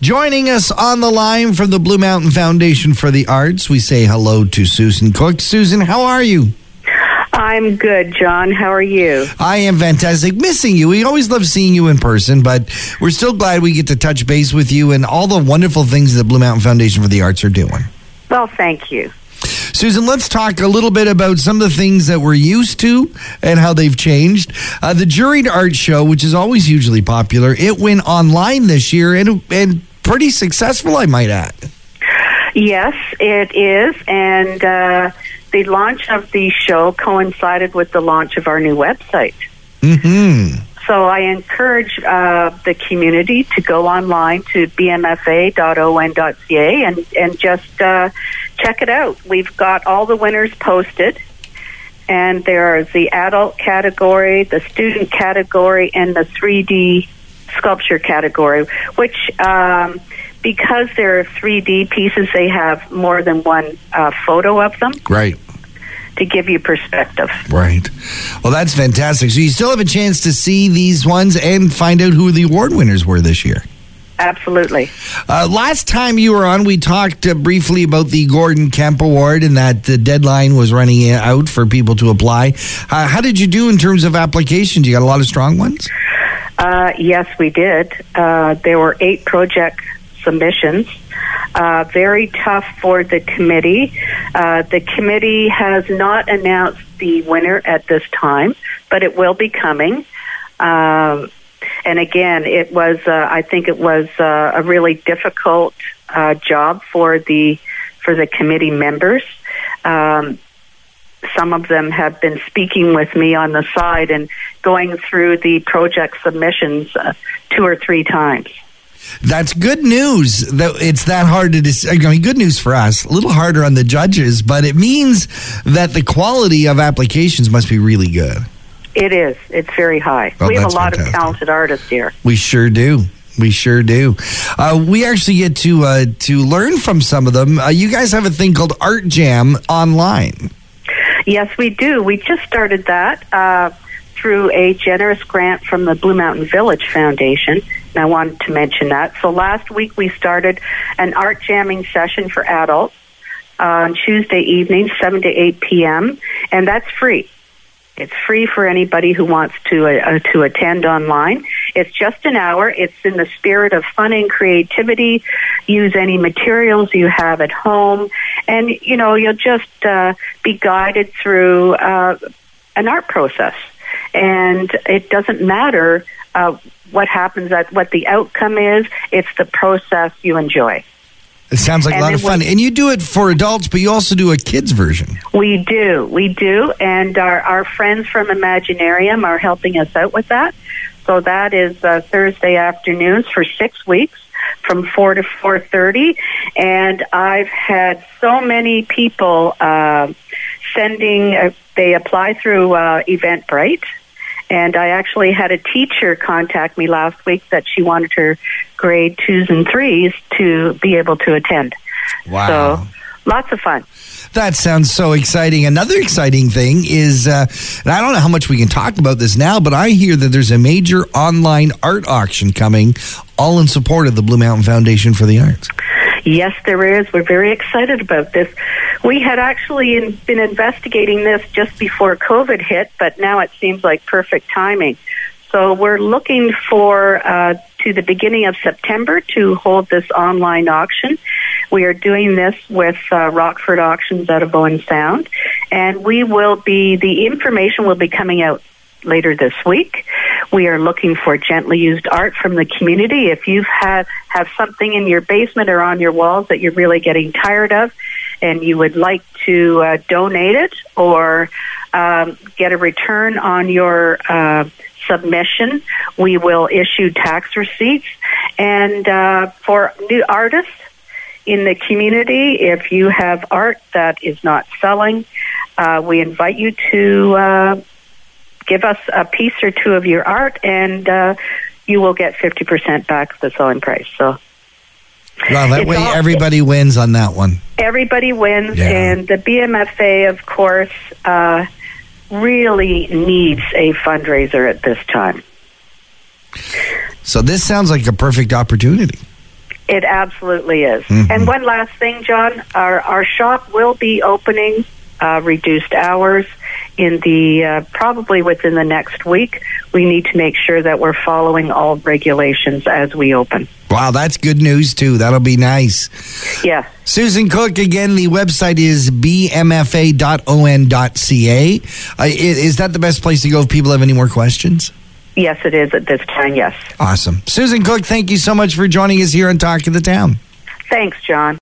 Joining us on the line from the Blue Mountain Foundation for the Arts, we say hello to Susan Cook. Susan, how are you? I'm good, John. How are you? I am fantastic. Missing you. We always love seeing you in person, but we're still glad we get to touch base with you and all the wonderful things that Blue Mountain Foundation for the Arts are doing. Well, thank you. Susan, let's talk a little bit about some of the things that we're used to and how they've changed. Uh, the Juried Art Show, which is always hugely popular, it went online this year and, and pretty successful, I might add. Yes, it is. And uh, the launch of the show coincided with the launch of our new website. Mm-hmm. So I encourage uh, the community to go online to bmfa.on.ca and, and just uh, check it out. We've got all the winners posted, and there is the adult category, the student category, and the 3D sculpture category, which. Um, because they're 3D pieces, they have more than one uh, photo of them. Right to give you perspective. Right. Well, that's fantastic. So you still have a chance to see these ones and find out who the award winners were this year. Absolutely. Uh, last time you were on, we talked uh, briefly about the Gordon Kemp Award and that the deadline was running out for people to apply. Uh, how did you do in terms of applications? You got a lot of strong ones? Uh, yes, we did. Uh, there were eight project submissions. Uh, very tough for the committee. Uh, the committee has not announced the winner at this time, but it will be coming. Um, and again, it was, uh, I think it was uh, a really difficult uh, job for the, for the committee members. Um, some of them have been speaking with me on the side and going through the project submissions uh, two or three times. That's good news. That it's that hard to. Dis- I mean, good news for us. A little harder on the judges, but it means that the quality of applications must be really good. It is. It's very high. Oh, we have a lot fantastic. of talented artists here. We sure do. We sure do. Uh, we actually get to uh, to learn from some of them. Uh, you guys have a thing called Art Jam online. Yes, we do. We just started that uh, through a generous grant from the Blue Mountain Village Foundation. And I wanted to mention that. So last week we started an art jamming session for adults uh, on Tuesday evening, 7 to 8 p.m., and that's free. It's free for anybody who wants to uh, to attend online. It's just an hour. It's in the spirit of fun and creativity. Use any materials you have at home, and you know you'll just uh, be guided through uh, an art process. And it doesn't matter uh, what happens, at what the outcome is. It's the process you enjoy. It sounds like And a lot of fun. when- and you do it for adults, but you also do a kids version. We do, we do, and our, our friends from Imaginarium are helping us out with that. So that is uh, Thursday afternoons for six weeks from four to four thirty, and I've had so many people uh, sending. Uh, they apply through uh, Eventbrite. And I actually had a teacher contact me last week that she wanted her grade twos and threes to be able to attend. Wow. So lots of fun. That sounds so exciting. Another exciting thing is, uh, and I don't know how much we can talk about this now, but I hear that there's a major online art auction coming, all in support of the Blue Mountain Foundation for the Arts. Yes, there is. We're very excited about this. We had actually in, been investigating this just before COVID hit, but now it seems like perfect timing. So we're looking for uh, to the beginning of September to hold this online auction. We are doing this with uh, Rockford Auctions out of Owen Sound, and we will be the information will be coming out later this week. We are looking for gently used art from the community. If you've have something in your basement or on your walls that you're really getting tired of, and you would like to uh, donate it or um, get a return on your uh, submission, we will issue tax receipts. And uh, for new artists in the community, if you have art that is not selling, uh, we invite you to uh, give us a piece or two of your art, and uh, you will get 50% back of the selling price. So Well, that It's way all- everybody wins on that one. everybody wins, Yeah. and the BMFA, of course, uh, really needs a fundraiser at this time. So this sounds like a perfect opportunity. It absolutely is. Mm-hmm. And one last thing, John, our our shop will be opening uh, reduced hours in the uh, probably within the next week. We need to make sure that we're following all regulations as we open. Wow, that's good news too. That'll be nice. Yeah. Susan Cook, again, the website is bmfa.on.ca. Uh, is that the best place to go if people have any more questions? Yes, it is at this time, yes. Awesome. Susan Cook, thank you so much for joining us here on Talk of the Town. Thanks, John.